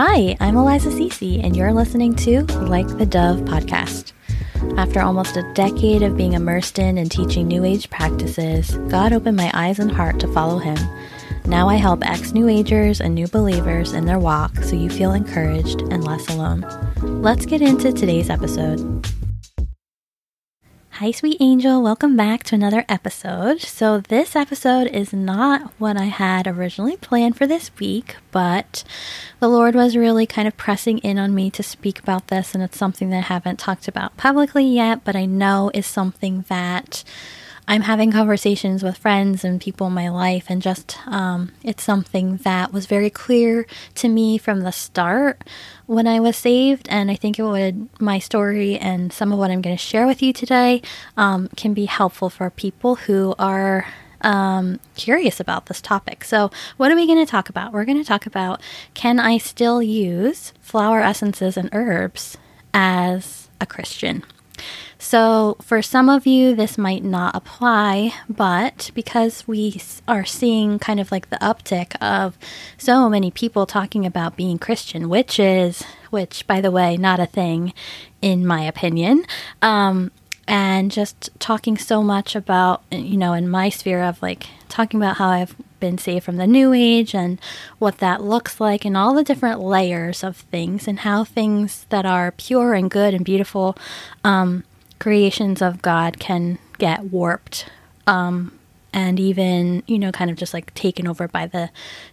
Hi, I'm Eliza Ceci, and you're listening to Like the Dove podcast. After almost a decade of being immersed in and teaching New Age practices, God opened my eyes and heart to follow Him. Now I help ex New Agers and new believers in their walk so you feel encouraged and less alone. Let's get into today's episode. Hi, sweet angel. Welcome back to another episode. So, this episode is not what I had originally planned for this week, but the Lord was really kind of pressing in on me to speak about this, and it's something that I haven't talked about publicly yet, but I know is something that I'm having conversations with friends and people in my life, and just um, it's something that was very clear to me from the start when I was saved. And I think it would, my story and some of what I'm going to share with you today um, can be helpful for people who are um, curious about this topic. So, what are we going to talk about? We're going to talk about can I still use flower essences and herbs as a Christian? So, for some of you, this might not apply, but because we are seeing kind of like the uptick of so many people talking about being Christian, which is, which by the way, not a thing in my opinion, um, and just talking so much about, you know, in my sphere of like talking about how I've been saved from the new age and what that looks like and all the different layers of things and how things that are pure and good and beautiful um, creations of God can get warped um, and even, you know, kind of just like taken over by the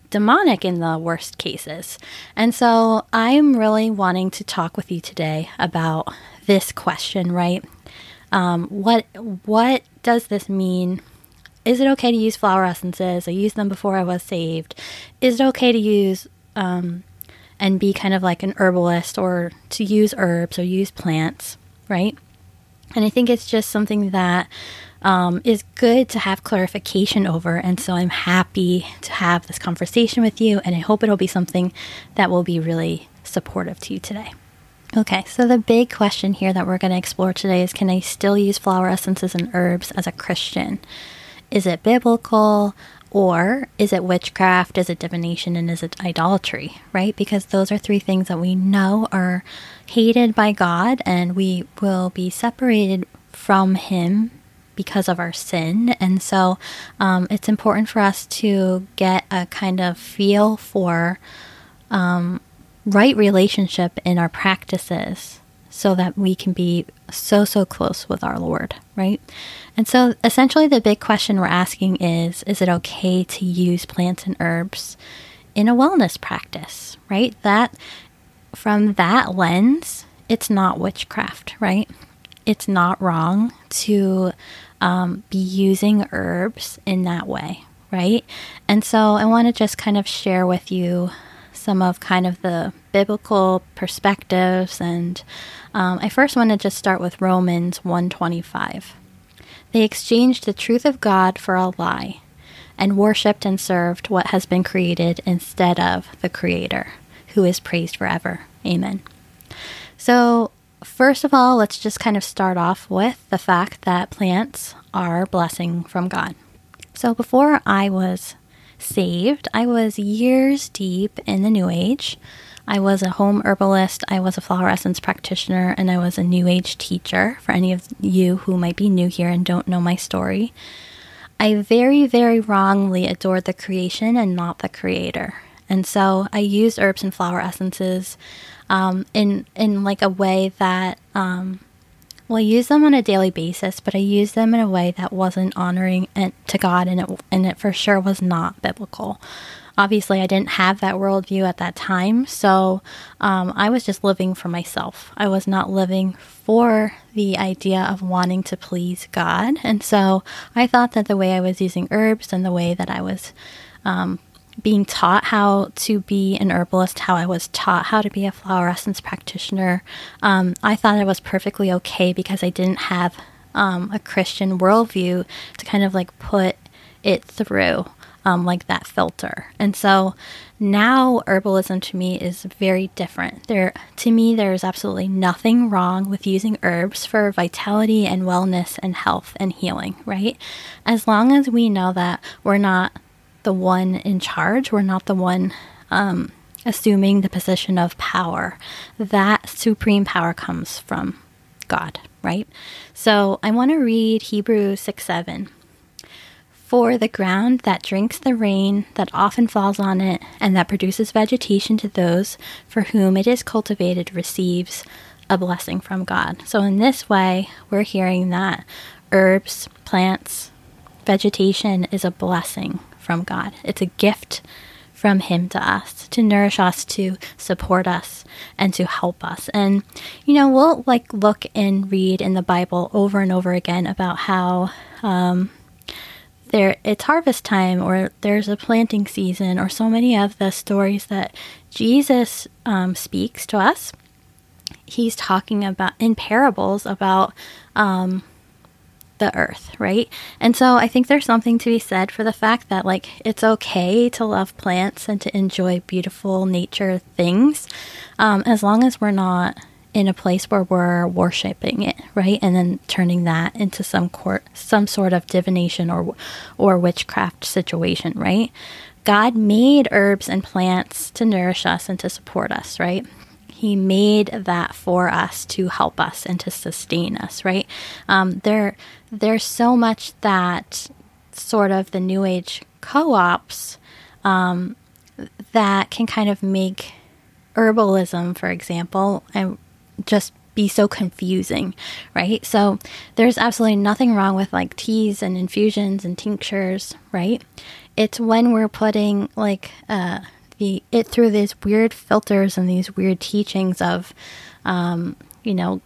demonic in the worst cases. And so I'm really wanting to talk with you today about this question, right? Um, what what does this mean? Is it okay to use flower essences? I used them before I was saved. Is it okay to use um, and be kind of like an herbalist or to use herbs or use plants, right? And I think it's just something that um, is good to have clarification over. And so I'm happy to have this conversation with you, and I hope it'll be something that will be really supportive to you today. Okay, so the big question here that we're going to explore today is can I still use flower essences and herbs as a Christian? Is it biblical? Or is it witchcraft? Is it divination? And is it idolatry? Right? Because those are three things that we know are hated by God and we will be separated from Him because of our sin. And so um, it's important for us to get a kind of feel for um, right relationship in our practices so that we can be so, so close with our Lord, right? And so essentially, the big question we're asking is is it okay to use plants and herbs in a wellness practice, right? That from that lens, it's not witchcraft, right? It's not wrong to um, be using herbs in that way, right? And so I want to just kind of share with you some of kind of the biblical perspectives and um, i first want to just start with romans 125 they exchanged the truth of god for a lie and worshipped and served what has been created instead of the creator who is praised forever amen so first of all let's just kind of start off with the fact that plants are blessing from god so before i was saved, I was years deep in the New Age. I was a home herbalist, I was a flower essence practitioner, and I was a New Age teacher for any of you who might be new here and don't know my story. I very, very wrongly adored the creation and not the creator. And so I used herbs and flower essences um, in in like a way that um, well, I use them on a daily basis, but I used them in a way that wasn't honoring to God, and it and it for sure was not biblical. Obviously, I didn't have that worldview at that time, so um, I was just living for myself. I was not living for the idea of wanting to please God, and so I thought that the way I was using herbs and the way that I was um, being taught how to be an herbalist, how I was taught how to be a flower essence practitioner, um, I thought it was perfectly okay because I didn't have um, a Christian worldview to kind of like put it through. Um, like that filter. And so now herbalism to me is very different. There to me there's absolutely nothing wrong with using herbs for vitality and wellness and health and healing, right? As long as we know that we're not the one in charge. We're not the one um, assuming the position of power. That supreme power comes from God, right? So I want to read Hebrews 6 7. For the ground that drinks the rain that often falls on it and that produces vegetation to those for whom it is cultivated receives a blessing from God. So, in this way, we're hearing that herbs, plants, vegetation is a blessing from God. It's a gift from Him to us to nourish us, to support us, and to help us. And, you know, we'll like look and read in the Bible over and over again about how, um, there it's harvest time or there's a planting season or so many of the stories that Jesus um, speaks to us. He's talking about in parables about um, the earth, right? And so I think there's something to be said for the fact that like it's okay to love plants and to enjoy beautiful nature things, um, as long as we're not in a place where we're worshiping it, right? And then turning that into some court, some sort of divination or or witchcraft situation, right? God made herbs and plants to nourish us and to support us, right? He made that for us to help us and to sustain us, right? Um, there, there's so much that sort of the New Age co-ops um, that can kind of make herbalism, for example, and just be so confusing, right? So there's absolutely nothing wrong with like teas and infusions and tinctures, right? It's when we're putting like uh, the it through these weird filters and these weird teachings of, um, you know,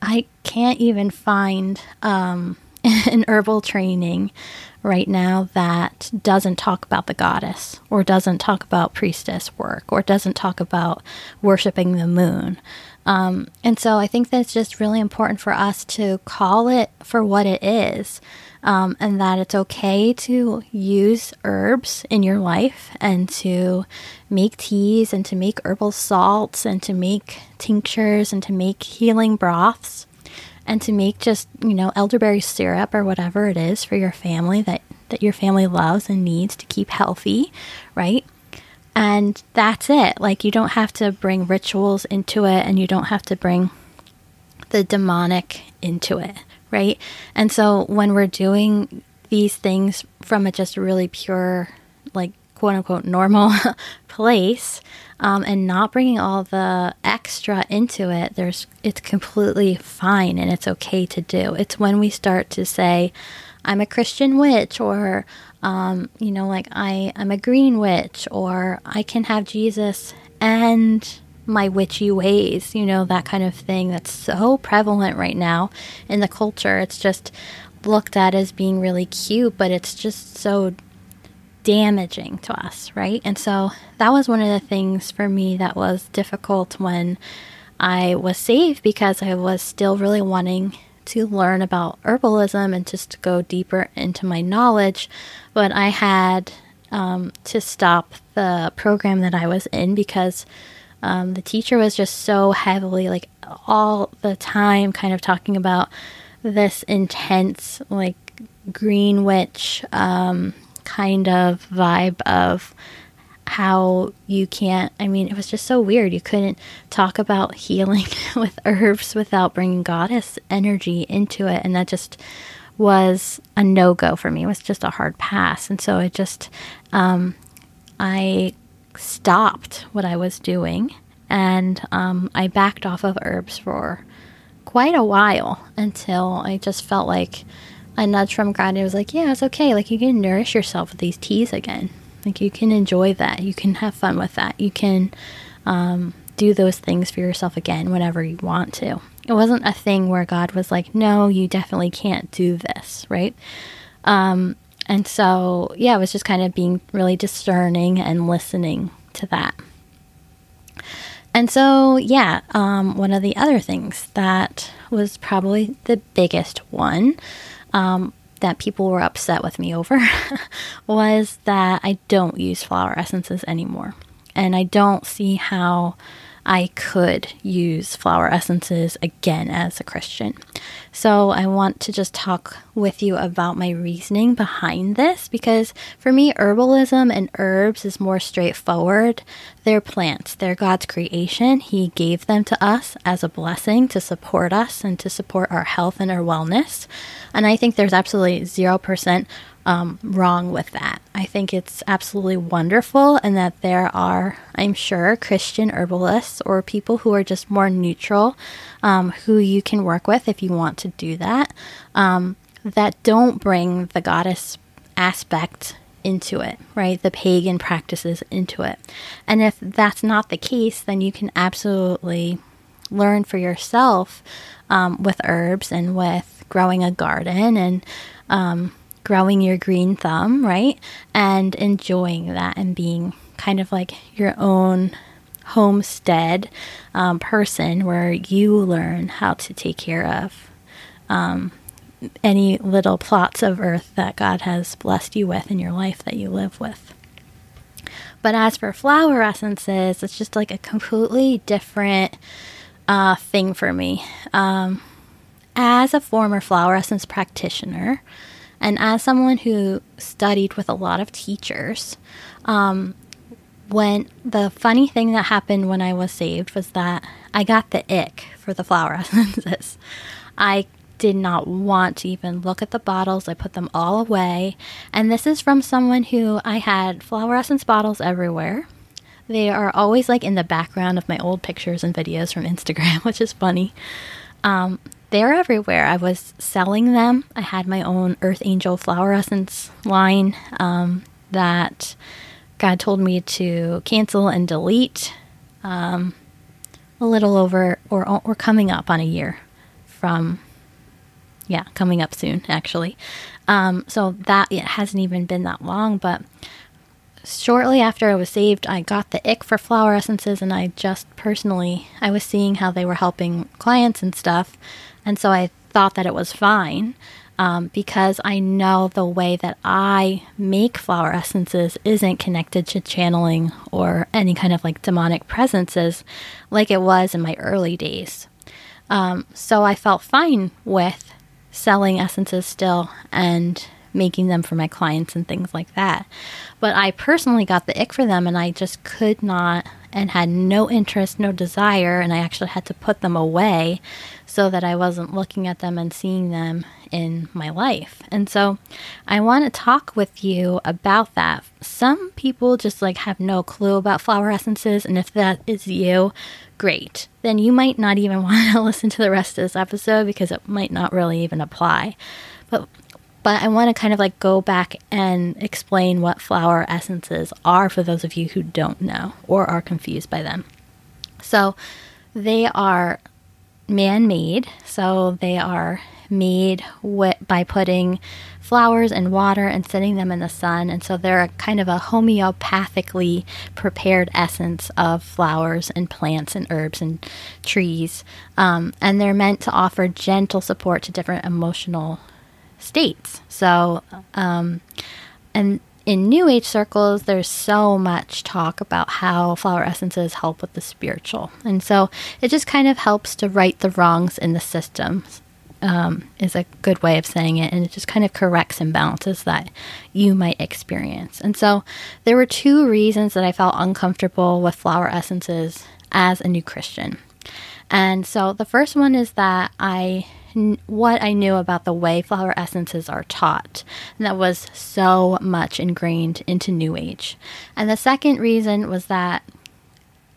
I can't even find um, an herbal training right now that doesn't talk about the goddess or doesn't talk about priestess work or doesn't talk about worshiping the moon. Um, and so I think that it's just really important for us to call it for what it is. Um, and that it's okay to use herbs in your life and to make teas and to make herbal salts and to make tinctures and to make healing broths and to make just, you know, elderberry syrup or whatever it is for your family that, that your family loves and needs to keep healthy, right? And that's it. Like, you don't have to bring rituals into it and you don't have to bring the demonic into it, right? And so, when we're doing these things from a just really pure, like, quote unquote, normal place, um, and not bringing all the extra into it, there's it's completely fine and it's okay to do. It's when we start to say, I'm a Christian witch, or um, you know, like I, I'm a green witch, or I can have Jesus and my witchy ways, you know, that kind of thing that's so prevalent right now in the culture. It's just looked at as being really cute, but it's just so damaging to us, right? And so that was one of the things for me that was difficult when I was saved because I was still really wanting to learn about herbalism and just to go deeper into my knowledge. But I had um, to stop the program that I was in because um, the teacher was just so heavily, like all the time, kind of talking about this intense, like green witch um, kind of vibe of how you can't i mean it was just so weird. You couldn't talk about healing with herbs without bringing goddess energy into it. And that just was a no-go for me. It was just a hard pass. And so it just um, i stopped what i was doing and um, i backed off of herbs for quite a while until i just felt like a nudge from god. It was like yeah it's okay. Like you can nourish yourself with these teas again like you can enjoy that. You can have fun with that. You can um, do those things for yourself again whenever you want to. It wasn't a thing where God was like, no, you definitely can't do this, right? Um, and so, yeah, it was just kind of being really discerning and listening to that. And so, yeah, um, one of the other things that was probably the biggest one um, that people were upset with me over was that I don't use flower essences anymore. And I don't see how I could use flower essences again as a Christian. So I want to just talk with you about my reasoning behind this because for me, herbalism and herbs is more straightforward. They're plants, they're God's creation. He gave them to us as a blessing to support us and to support our health and our wellness. And I think there's absolutely 0% um, wrong with that. I think it's absolutely wonderful, and that there are, I'm sure, Christian herbalists or people who are just more neutral um, who you can work with if you want to do that, um, that don't bring the goddess aspect into it, right? The pagan practices into it. And if that's not the case, then you can absolutely learn for yourself um, with herbs and with growing a garden and um, growing your green thumb, right? And enjoying that and being kind of like your own homestead um, person where you learn how to take care of um, any little plots of earth that God has blessed you with in your life that you live with. But as for flower essences, it's just like a completely different uh, thing for me. Um, as a former flower essence practitioner, and as someone who studied with a lot of teachers, um, when the funny thing that happened when I was saved was that I got the ick for the flower essences. I did not want to even look at the bottles. I put them all away. And this is from someone who I had flower essence bottles everywhere. They are always like in the background of my old pictures and videos from Instagram, which is funny. Um, they're everywhere. I was selling them. I had my own Earth Angel flower essence line um, that God told me to cancel and delete um, a little over, or or coming up on a year from, yeah, coming up soon actually. Um, so that it hasn't even been that long, but shortly after I was saved, I got the ick for flower essences, and I just personally I was seeing how they were helping clients and stuff, and so I thought that it was fine um, because I know the way that I make flower essences isn't connected to channeling or any kind of like demonic presences like it was in my early days. Um, so I felt fine with selling essences still and making them for my clients and things like that. But I personally got the ick for them and I just could not and had no interest, no desire, and I actually had to put them away so that I wasn't looking at them and seeing them in my life. And so I want to talk with you about that. Some people just like have no clue about flower essences, and if that is you, great. Then you might not even want to listen to the rest of this episode because it might not really even apply. But but I want to kind of like go back and explain what flower essences are for those of you who don't know or are confused by them. So, they are man made, so they are made with, by putting flowers and water and setting them in the sun. And so they're a kind of a homeopathically prepared essence of flowers and plants and herbs and trees. Um, and they're meant to offer gentle support to different emotional states. So, um, and in New Age circles, there's so much talk about how flower essences help with the spiritual. And so it just kind of helps to right the wrongs in the system, um, is a good way of saying it. And it just kind of corrects imbalances that you might experience. And so there were two reasons that I felt uncomfortable with flower essences as a new Christian. And so the first one is that I what I knew about the way flower essences are taught. And that was so much ingrained into New Age. And the second reason was that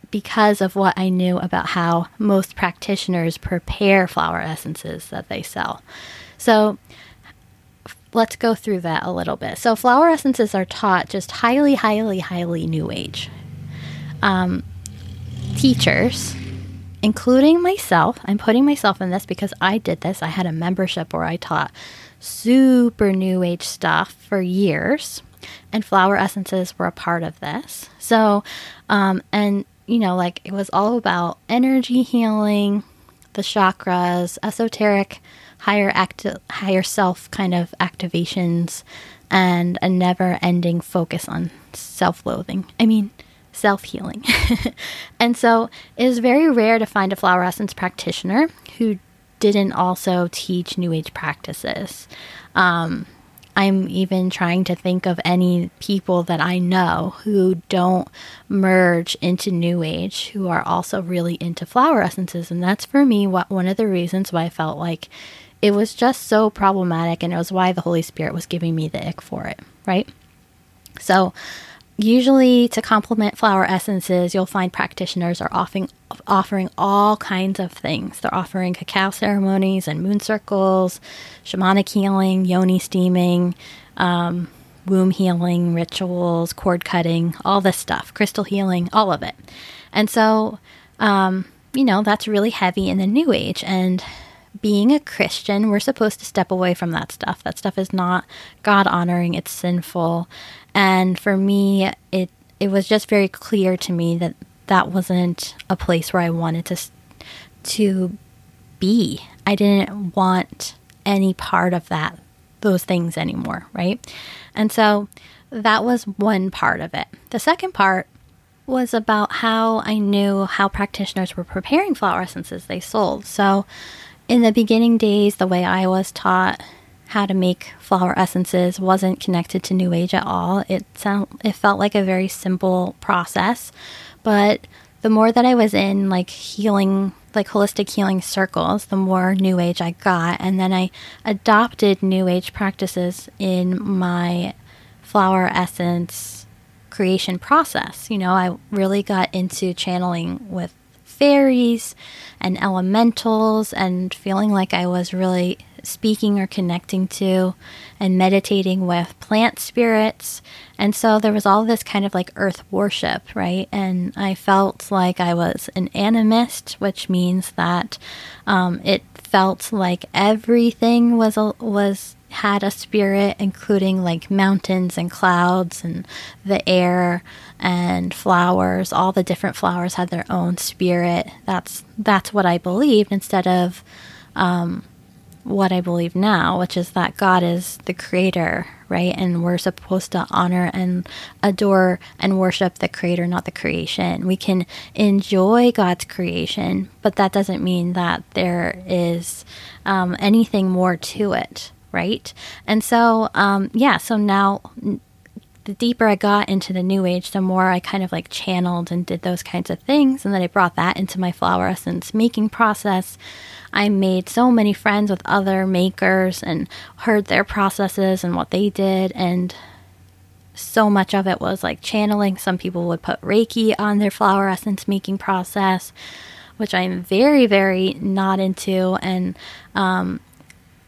because of what I knew about how most practitioners prepare flower essences that they sell. So let's go through that a little bit. So, flower essences are taught just highly, highly, highly new age. Um, teachers including myself. I'm putting myself in this because I did this. I had a membership where I taught super new age stuff for years, and flower essences were a part of this. So, um, and you know, like it was all about energy healing, the chakras, esoteric, higher acti- higher self kind of activations, and a never ending focus on self loathing. I mean, self healing. and so it is very rare to find a flower essence practitioner who didn't also teach New Age practices. Um, I'm even trying to think of any people that I know who don't merge into New Age who are also really into flower essences. And that's for me what one of the reasons why I felt like it was just so problematic and it was why the Holy Spirit was giving me the ick for it, right? So usually to complement flower essences, you'll find practitioners are offering offering all kinds of things. They're offering cacao ceremonies and moon circles, shamanic healing, yoni steaming, um, womb healing rituals, cord cutting, all this stuff, crystal healing, all of it. And so, um, you know, that's really heavy in the new age. And being a Christian, we're supposed to step away from that stuff. That stuff is not God honoring, it's sinful. And for me, it it was just very clear to me that that wasn't a place where I wanted to to be. I didn't want any part of that those things anymore, right? And so that was one part of it. The second part was about how I knew how practitioners were preparing flower essences they sold. So in the beginning days, the way I was taught how to make flower essences wasn't connected to New Age at all. It sound it felt like a very simple process, but the more that I was in like healing, like holistic healing circles, the more New Age I got, and then I adopted New Age practices in my flower essence creation process. You know, I really got into channeling with fairies and elementals and feeling like I was really speaking or connecting to and meditating with plant spirits. And so there was all this kind of like earth worship, right? And I felt like I was an animist, which means that um, it felt like everything was a, was had a spirit, including like mountains and clouds and the air and flowers. All the different flowers had their own spirit. That's that's what I believed instead of um, what I believe now, which is that God is the creator, right? And we're supposed to honor and adore and worship the creator, not the creation. We can enjoy God's creation, but that doesn't mean that there is um, anything more to it right? And so, um, yeah, so now the deeper I got into the new age, the more I kind of like channeled and did those kinds of things. And then I brought that into my flower essence making process. I made so many friends with other makers and heard their processes and what they did. And so much of it was like channeling. Some people would put Reiki on their flower essence making process, which I'm very, very not into. And um,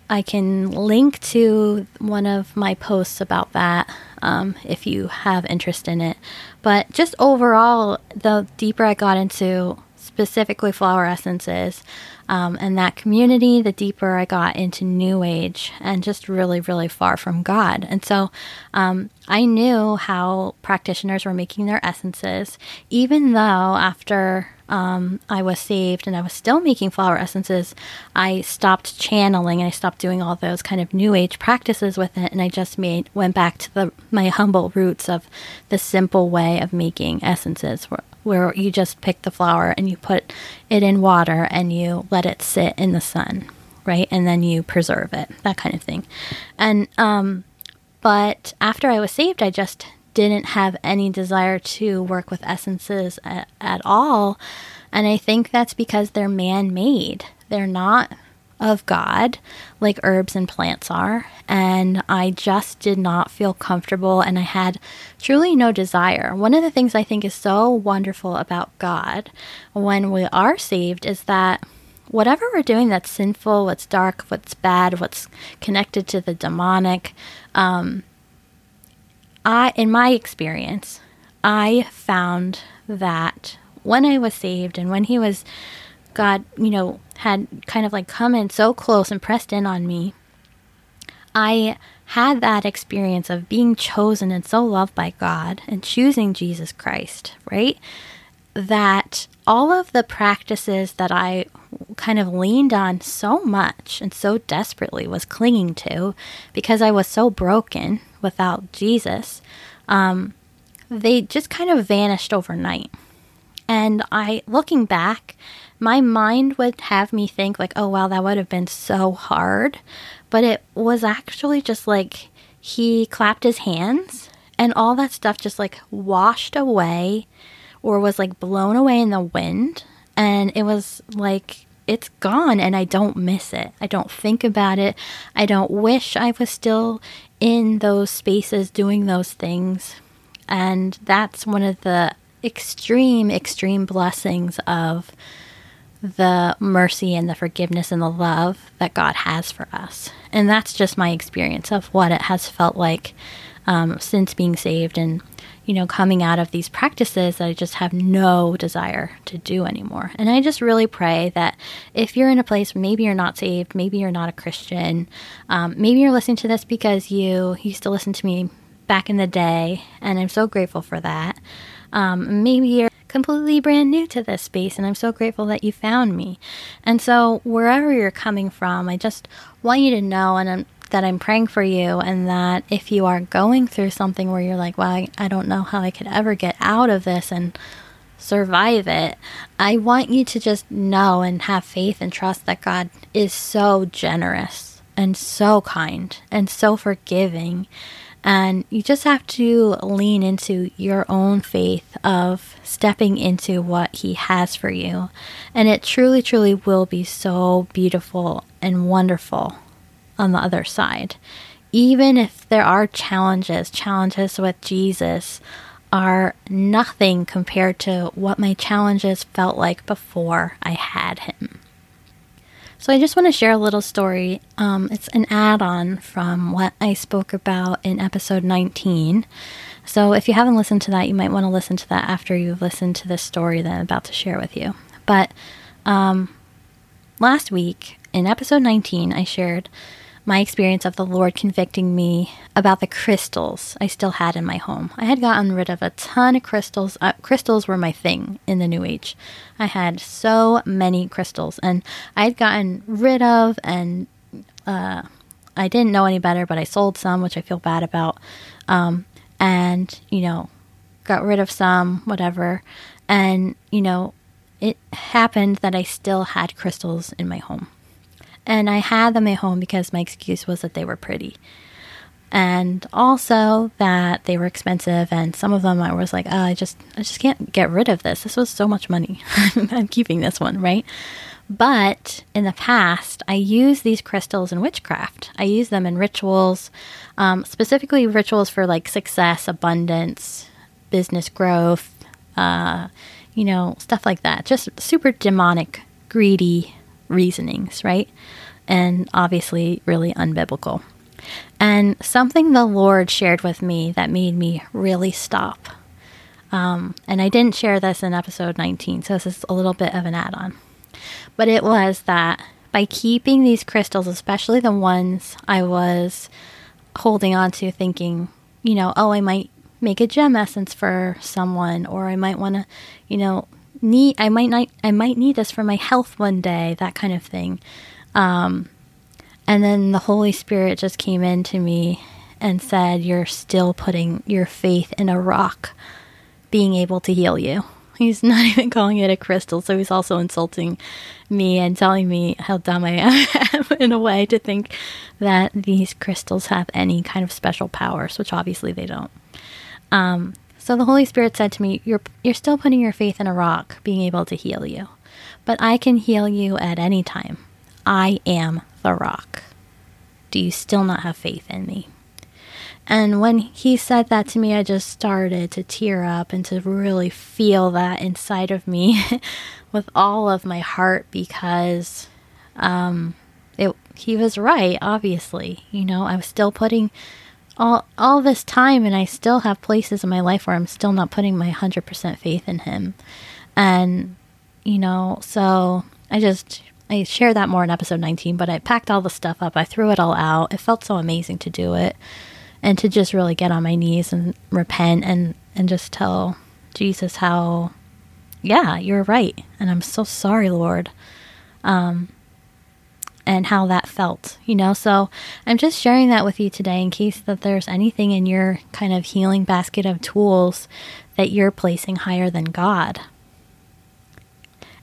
I can link to one of my posts about that um, if you have interest in it. But just overall, the deeper I got into specifically flower essences um, and that community, the deeper I got into New Age and just really, really far from God. And so um, I knew how practitioners were making their essences, even though after um, I was saved and I was still making flower essences, I stopped channeling and I stopped doing all those kind of new age practices with it, and I just made went back to the my humble roots of the simple way of making essences, where you just pick the flower and you put it in water and you let it sit in the sun, right, and then you preserve it, that kind of thing, and um, but after I was saved, I just didn't have any desire to work with essences at, at all. And I think that's because they're man made. They're not of God like herbs and plants are. And I just did not feel comfortable and I had truly no desire. One of the things I think is so wonderful about God when we are saved is that whatever we're doing that's sinful, what's dark, what's bad, what's connected to the demonic, um, I, in my experience, I found that when I was saved and when He was, God, you know, had kind of like come in so close and pressed in on me, I had that experience of being chosen and so loved by God and choosing Jesus Christ, right? That all of the practices that I kind of leaned on so much and so desperately was clinging to because I was so broken without Jesus, um, they just kind of vanished overnight. And I, looking back, my mind would have me think, like, oh, wow, that would have been so hard. But it was actually just like he clapped his hands and all that stuff just like washed away or was like blown away in the wind. And it was like, it's gone and I don't miss it. I don't think about it. I don't wish I was still in those spaces doing those things. And that's one of the extreme, extreme blessings of the mercy and the forgiveness and the love that God has for us. And that's just my experience of what it has felt like um, since being saved and, you know, coming out of these practices that I just have no desire to do anymore. And I just really pray that if you're in a place, maybe you're not saved, maybe you're not a Christian, um, maybe you're listening to this because you used to listen to me back in the day, and I'm so grateful for that. Um, maybe you're completely brand new to this space, and I'm so grateful that you found me. And so, wherever you're coming from, I just want you to know, and I'm, that I'm praying for you, and that if you are going through something where you're like, well, I, I don't know how I could ever get out of this and survive it, I want you to just know and have faith and trust that God is so generous and so kind and so forgiving and you just have to lean into your own faith of stepping into what He has for you. And it truly, truly will be so beautiful and wonderful on the other side. Even if there are challenges, challenges with Jesus are nothing compared to what my challenges felt like before I had Him. So I just want to share a little story. Um, it's an add on from what I spoke about in episode 19. So if you haven't listened to that, you might want to listen to that after you've listened to this story that I'm about to share with you. But um, last week in episode 19, I shared my experience of the Lord convicting me about the crystals I still had in my home. I had gotten rid of a ton of crystals. Uh, crystals were my thing in the New Age. I had so many crystals, and I had gotten rid of, and uh, I didn't know any better, but I sold some, which I feel bad about. Um, and, you know, got rid of some, whatever. And, you know, it happened that I still had crystals in my home. And I had them at home because my excuse was that they were pretty. And also that they were expensive and some of them I was like, oh, I just I just can't get rid of this. This was so much money. I'm keeping this one, right? But in the past, I used these crystals in witchcraft. I use them in rituals, um, specifically rituals for like success, abundance, business growth, uh, you know, stuff like that. Just super demonic, greedy reasonings, right? And obviously, really unbiblical. And something the Lord shared with me that made me really stop. Um, and I didn't share this in episode 19, so this is a little bit of an add on. But it was that by keeping these crystals, especially the ones I was holding on to, thinking, you know, oh, I might make a gem essence for someone, or I might want to, you know, need I might not I might need this for my health one day, that kind of thing. Um, and then the Holy Spirit just came into me and said, "You're still putting your faith in a rock being able to heal you." He's not even calling it a crystal, so he's also insulting me and telling me how dumb I am in a way to think that these crystals have any kind of special powers, which obviously they don't. Um, so the Holy Spirit said to me, You're, you're still putting your faith in a rock being able to heal you, but I can heal you at any time. I am the rock. Do you still not have faith in me? And when he said that to me, I just started to tear up and to really feel that inside of me with all of my heart because um, it, he was right, obviously. You know, I was still putting all all this time and I still have places in my life where I'm still not putting my 100% faith in him. And you know, so I just I share that more in episode 19, but I packed all the stuff up. I threw it all out. It felt so amazing to do it and to just really get on my knees and repent and and just tell Jesus how yeah, you're right. And I'm so sorry, Lord. Um and how that felt, you know? So I'm just sharing that with you today in case that there's anything in your kind of healing basket of tools that you're placing higher than God.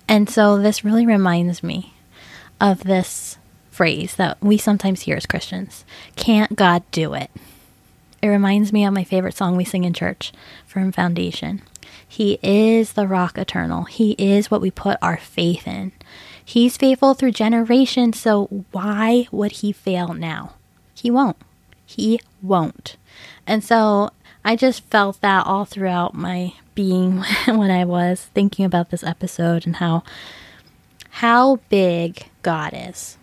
And so this really reminds me of this phrase that we sometimes hear as Christians Can't God do it? It reminds me of my favorite song we sing in church, Firm Foundation. He is the rock eternal. He is what we put our faith in. He's faithful through generations, so why would he fail now? He won't. He won't. And so I just felt that all throughout my being when I was thinking about this episode and how how big God is.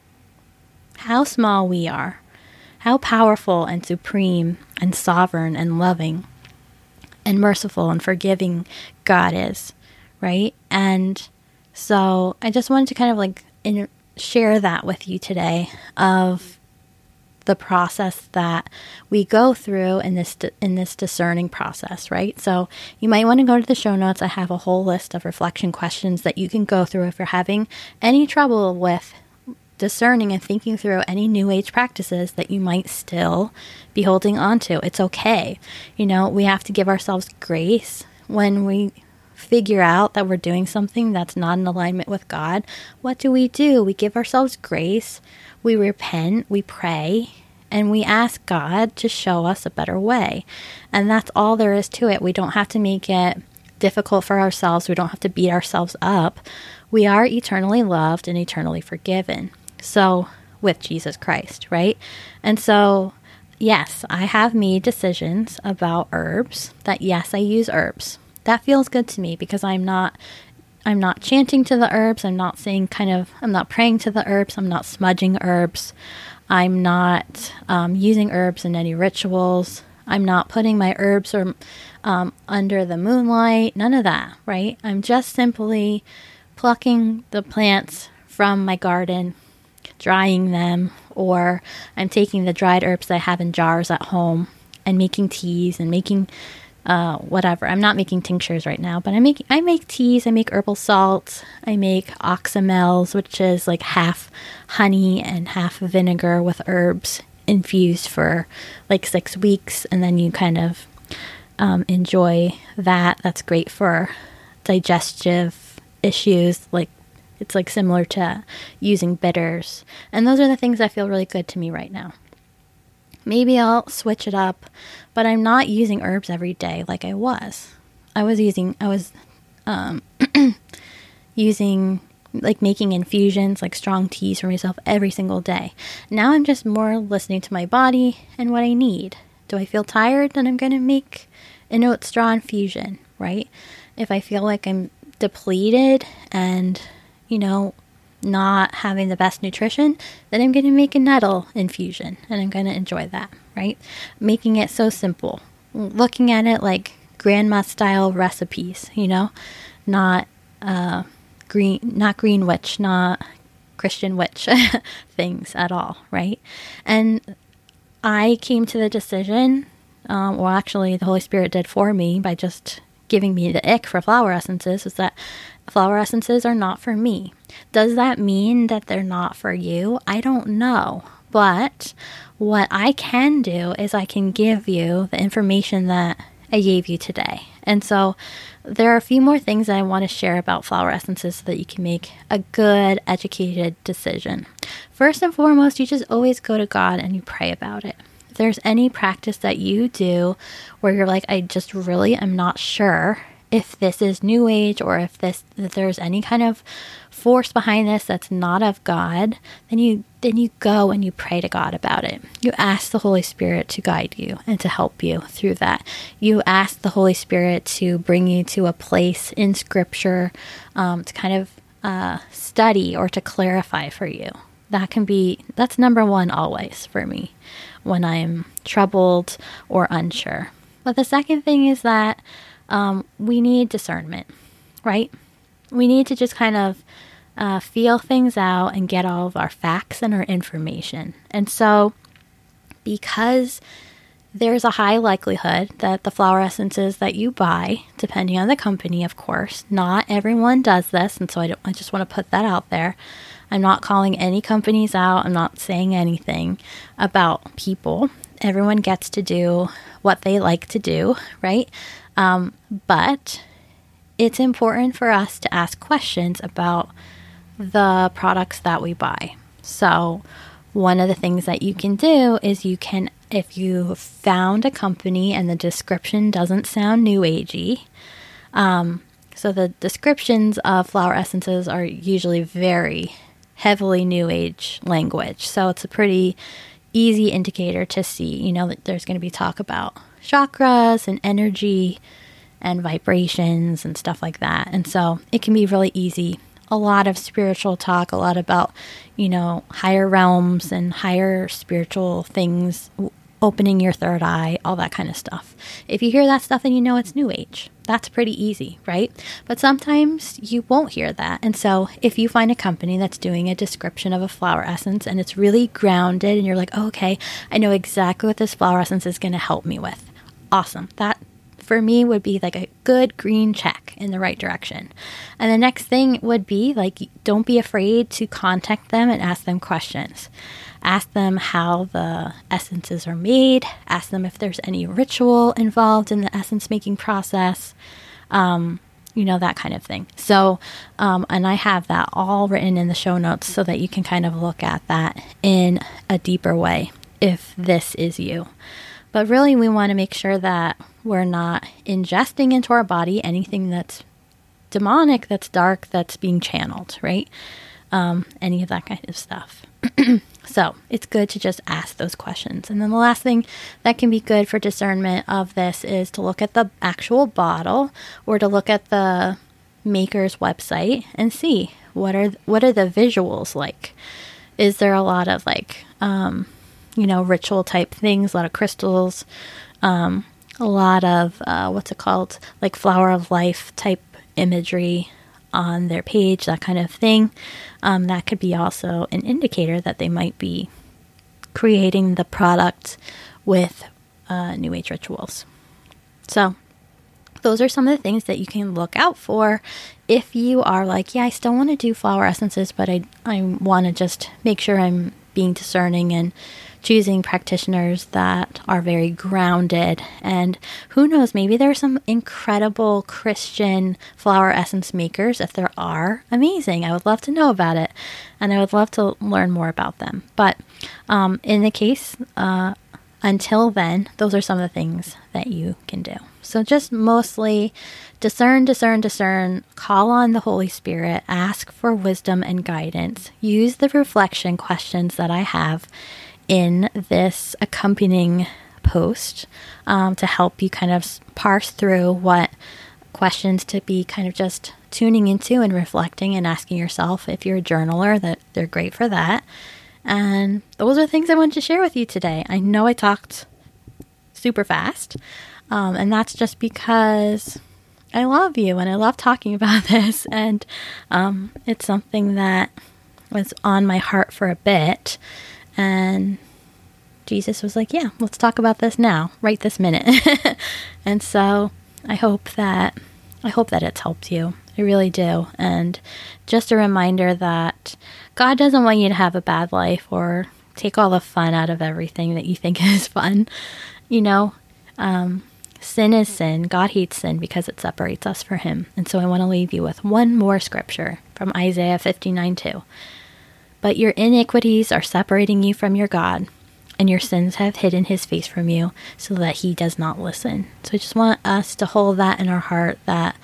How small we are. How powerful and supreme and sovereign and loving and merciful and forgiving God is, right? And so I just wanted to kind of like in, share that with you today of the process that we go through in this in this discerning process, right? So you might want to go to the show notes. I have a whole list of reflection questions that you can go through if you're having any trouble with discerning and thinking through any new age practices that you might still be holding on to. It's okay. You know, we have to give ourselves grace when we figure out that we're doing something that's not in alignment with God. What do we do? We give ourselves grace, we repent, we pray, and we ask God to show us a better way. And that's all there is to it. We don't have to make it difficult for ourselves, we don't have to beat ourselves up. We are eternally loved and eternally forgiven. So, with Jesus Christ, right? And so, yes, I have made decisions about herbs that, yes, I use herbs. That feels good to me because I'm not. I'm not chanting to the herbs. I'm not saying kind of, I'm not praying to the herbs. I'm not smudging herbs. I'm not um, using herbs in any rituals. I'm not putting my herbs or um, under the moonlight. None of that, right? I'm just simply plucking the plants from my garden drying them, or I'm taking the dried herbs that I have in jars at home and making teas and making uh, whatever. I'm not making tinctures right now, but I make I make teas. I make herbal salts. I make oxymels, which is like half honey and half vinegar with herbs infused for like six weeks, and then you kind of um, enjoy that. That's great for digestive issues like it's like similar to using bitters. And those are the things that feel really good to me right now. Maybe I'll switch it up, but I'm not using herbs every day like I was. I was using, I was um, using, like making infusions, like strong teas for myself every single day. Now I'm just more listening to my body and what I need. Do I feel tired? Then I'm going to make an oat straw infusion, right? If I feel like I'm depleted and you know, not having the best nutrition, then I'm going to make a nettle infusion and I'm going to enjoy that, right? Making it so simple. Looking at it like grandma style recipes, you know, not uh, green, not green witch, not Christian witch things at all, right? And I came to the decision, um, well, actually, the Holy Spirit did for me by just giving me the ick for flower essences, is that flower essences are not for me. Does that mean that they're not for you? I don't know. But what I can do is I can give you the information that I gave you today. And so there are a few more things that I want to share about flower essences so that you can make a good, educated decision. First and foremost, you just always go to God and you pray about it. If there's any practice that you do where you're like, I just really am not sure if this is new age or if this if there's any kind of force behind this that's not of God, then you then you go and you pray to God about it. You ask the Holy Spirit to guide you and to help you through that. You ask the Holy Spirit to bring you to a place in Scripture um, to kind of uh, study or to clarify for you. That can be that's number one always for me when I'm troubled or unsure. But the second thing is that um, we need discernment, right? We need to just kind of uh, feel things out and get all of our facts and our information. And so, because there's a high likelihood that the flower essences that you buy, depending on the company, of course, not everyone does this, and so I, I just want to put that out there. I'm not calling any companies out. I'm not saying anything about people. Everyone gets to do what they like to do, right? Um, but it's important for us to ask questions about the products that we buy. So, one of the things that you can do is you can, if you found a company and the description doesn't sound new agey, um, so the descriptions of flower essences are usually very heavily new age language. So it's a pretty easy indicator to see, you know, that there's going to be talk about chakras and energy and vibrations and stuff like that. And so it can be really easy. A lot of spiritual talk, a lot about, you know, higher realms and higher spiritual things, opening your third eye, all that kind of stuff. If you hear that stuff, then you know it's new age. That's pretty easy, right? But sometimes you won't hear that. And so if you find a company that's doing a description of a flower essence and it's really grounded and you're like, oh, okay, I know exactly what this flower essence is going to help me with. Awesome. That for me would be like a good green check in the right direction. And the next thing would be like, don't be afraid to contact them and ask them questions. Ask them how the essences are made, ask them if there's any ritual involved in the essence making process. Um, you know, that kind of thing. So, um, and I have that all written in the show notes so that you can kind of look at that in a deeper way if this is you. But really, we want to make sure that we're not ingesting into our body anything that's demonic, that's dark, that's being channeled, right? Um, any of that kind of stuff. so it's good to just ask those questions. And then the last thing that can be good for discernment of this is to look at the actual bottle or to look at the maker's website and see what are what are the visuals like. Is there a lot of like um, you know, ritual type things, a lot of crystals, um, a lot of uh, what's it called, like flower of life type imagery on their page, that kind of thing. Um, that could be also an indicator that they might be creating the product with uh, New Age rituals. So, those are some of the things that you can look out for if you are like, yeah, I still want to do flower essences, but I, I want to just make sure I'm being discerning and choosing practitioners that are very grounded. And who knows, maybe there are some incredible Christian flower essence makers. If there are, amazing. I would love to know about it. And I would love to learn more about them. But um, in the case, uh, until then, those are some of the things that you can do. So just mostly discern, discern, discern, call on the Holy Spirit, ask for wisdom and guidance, use the reflection questions that I have in this accompanying post um, to help you kind of parse through what questions to be kind of just tuning into and reflecting and asking yourself if you're a journaler that they're great for that. And those are things i wanted to share with you today. I know i talked super fast um, and that's just because i love you and i love talking about this. And um, it's something that was on my heart for a bit and Jesus was like, Yeah, let's talk about this now, right this minute. and so I hope that I hope that it's helped you. I really do. And just a reminder that God doesn't want you to have a bad life or take all the fun out of everything that you think is fun. You know, um, sin is sin. God hates sin because it separates us from Him. And so I want to leave you with one more scripture from Isaiah 59 2. But your iniquities are separating you from your God, and your sins have hidden his face from you so that he does not listen. So I just want us to hold that in our heart that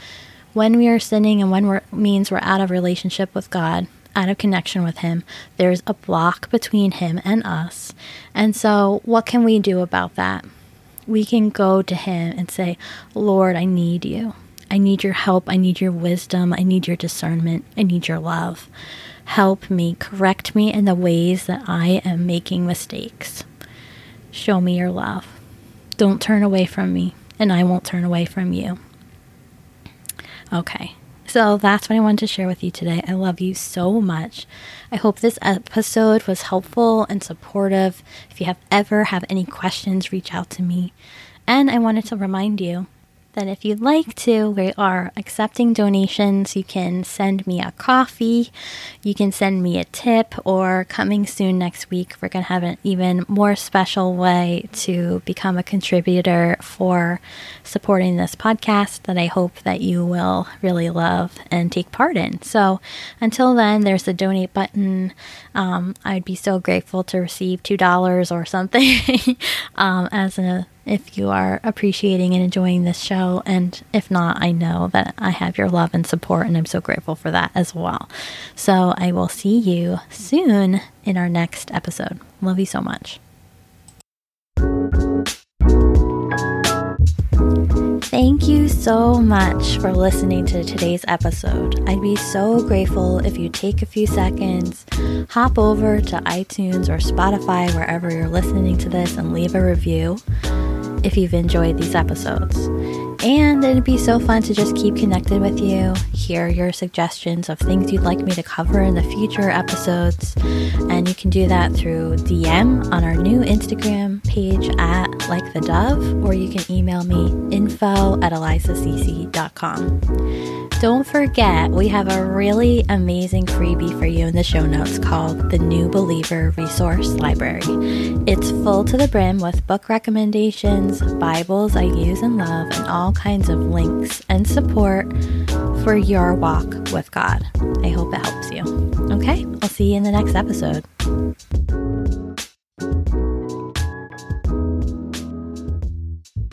when we are sinning and when we're means we're out of relationship with God, out of connection with him, there's a block between him and us. And so what can we do about that? We can go to him and say, "Lord, I need you. I need your help. I need your wisdom. I need your discernment. I need your love." Help me, correct me in the ways that I am making mistakes. Show me your love. Don't turn away from me, and I won't turn away from you. Okay, so that's what I wanted to share with you today. I love you so much. I hope this episode was helpful and supportive. If you have ever have any questions, reach out to me. And I wanted to remind you that if you'd like to, we are accepting donations. You can send me a coffee, you can send me a tip, or coming soon next week, we're going to have an even more special way to become a contributor for supporting this podcast that I hope that you will really love and take part in. So until then, there's the donate button. Um, I'd be so grateful to receive $2 or something um, as a if you are appreciating and enjoying this show. And if not, I know that I have your love and support, and I'm so grateful for that as well. So I will see you soon in our next episode. Love you so much. Thank you so much for listening to today's episode. I'd be so grateful if you take a few seconds, hop over to iTunes or Spotify, wherever you're listening to this, and leave a review if you've enjoyed these episodes. And it'd be so fun to just keep connected with you, hear your suggestions of things you'd like me to cover in the future episodes. And you can do that through DM on our new Instagram page at Like the Dove, or you can email me info at elizaceci.com. Don't forget, we have a really amazing freebie for you in the show notes called the New Believer Resource Library. It's full to the brim with book recommendations, Bibles I use and love, and all kinds of links and support for your walk with God. I hope it helps you. Okay, I'll see you in the next episode.